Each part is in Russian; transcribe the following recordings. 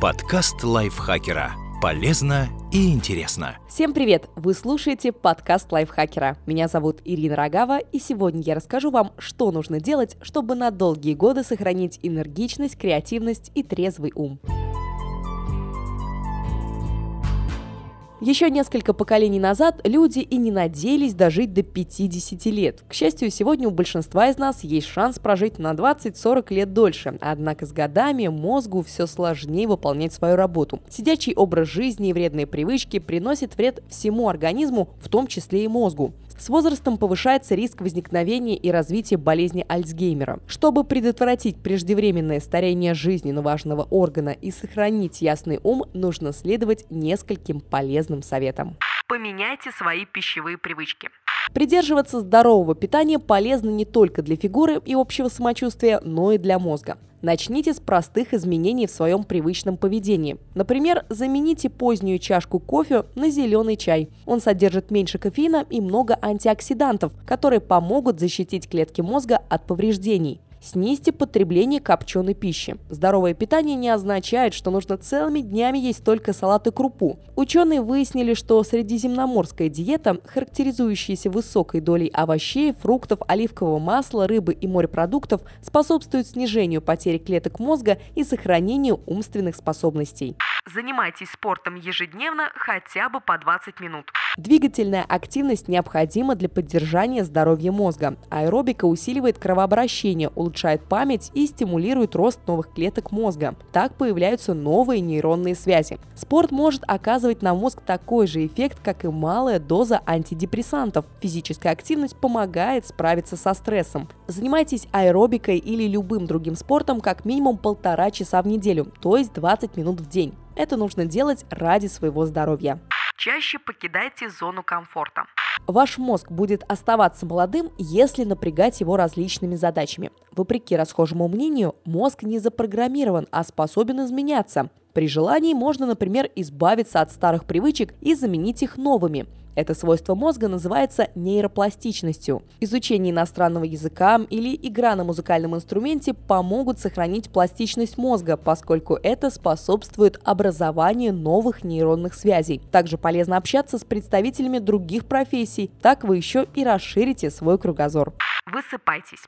Подкаст лайфхакера. Полезно и интересно. Всем привет! Вы слушаете подкаст лайфхакера. Меня зовут Ирина Рогава, и сегодня я расскажу вам, что нужно делать, чтобы на долгие годы сохранить энергичность, креативность и трезвый ум. Еще несколько поколений назад люди и не надеялись дожить до 50 лет. К счастью, сегодня у большинства из нас есть шанс прожить на 20-40 лет дольше. Однако с годами мозгу все сложнее выполнять свою работу. Сидячий образ жизни и вредные привычки приносят вред всему организму, в том числе и мозгу. С возрастом повышается риск возникновения и развития болезни Альцгеймера. Чтобы предотвратить преждевременное старение жизненно важного органа и сохранить ясный ум, нужно следовать нескольким полезным советам. Поменяйте свои пищевые привычки. Придерживаться здорового питания полезно не только для фигуры и общего самочувствия, но и для мозга. Начните с простых изменений в своем привычном поведении. Например, замените позднюю чашку кофе на зеленый чай. Он содержит меньше кофеина и много антиоксидантов, которые помогут защитить клетки мозга от повреждений. Снизьте потребление копченой пищи. Здоровое питание не означает, что нужно целыми днями есть только салат и крупу. Ученые выяснили, что средиземноморская диета, характеризующаяся высокой долей овощей, фруктов, оливкового масла, рыбы и морепродуктов, способствует снижению потери клеток мозга и сохранению умственных способностей. Занимайтесь спортом ежедневно хотя бы по 20 минут. Двигательная активность необходима для поддержания здоровья мозга. Аэробика усиливает кровообращение, улучшает память и стимулирует рост новых клеток мозга. Так появляются новые нейронные связи. Спорт может оказывать на мозг такой же эффект, как и малая доза антидепрессантов. Физическая активность помогает справиться со стрессом. Занимайтесь аэробикой или любым другим спортом как минимум полтора часа в неделю, то есть 20 минут в день. Это нужно делать ради своего здоровья. Чаще покидайте зону комфорта. Ваш мозг будет оставаться молодым, если напрягать его различными задачами. Вопреки расхожему мнению, мозг не запрограммирован, а способен изменяться. При желании можно, например, избавиться от старых привычек и заменить их новыми – это свойство мозга называется нейропластичностью. Изучение иностранного языка или игра на музыкальном инструменте помогут сохранить пластичность мозга, поскольку это способствует образованию новых нейронных связей. Также полезно общаться с представителями других профессий, так вы еще и расширите свой кругозор. Высыпайтесь.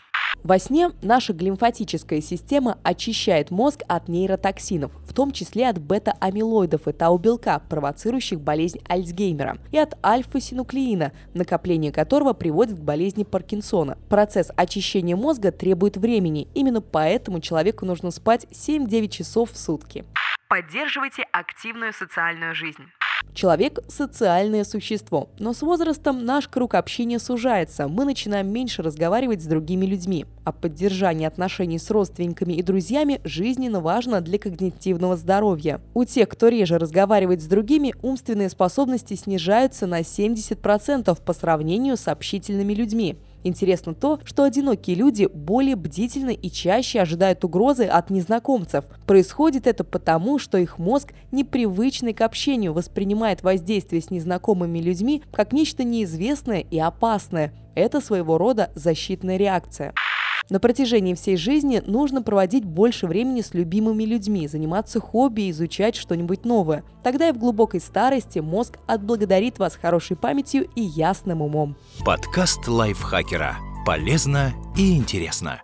Во сне наша глимфатическая система очищает мозг от нейротоксинов, в том числе от бета-амилоидов и тау-белка, провоцирующих болезнь Альцгеймера, и от альфа-синуклеина, накопление которого приводит к болезни Паркинсона. Процесс очищения мозга требует времени, именно поэтому человеку нужно спать 7-9 часов в сутки. Поддерживайте активную социальную жизнь. Человек – социальное существо, но с возрастом наш круг общения сужается, мы начинаем меньше разговаривать с другими людьми. А поддержание отношений с родственниками и друзьями жизненно важно для когнитивного здоровья. У тех, кто реже разговаривает с другими, умственные способности снижаются на 70% по сравнению с общительными людьми. Интересно то, что одинокие люди более бдительны и чаще ожидают угрозы от незнакомцев. Происходит это потому, что их мозг, непривычный к общению, воспринимает воздействие с незнакомыми людьми как нечто неизвестное и опасное. Это своего рода защитная реакция. На протяжении всей жизни нужно проводить больше времени с любимыми людьми, заниматься хобби изучать что-нибудь новое. Тогда и в глубокой старости мозг отблагодарит вас хорошей памятью и ясным умом. Подкаст лайфхакера. Полезно и интересно.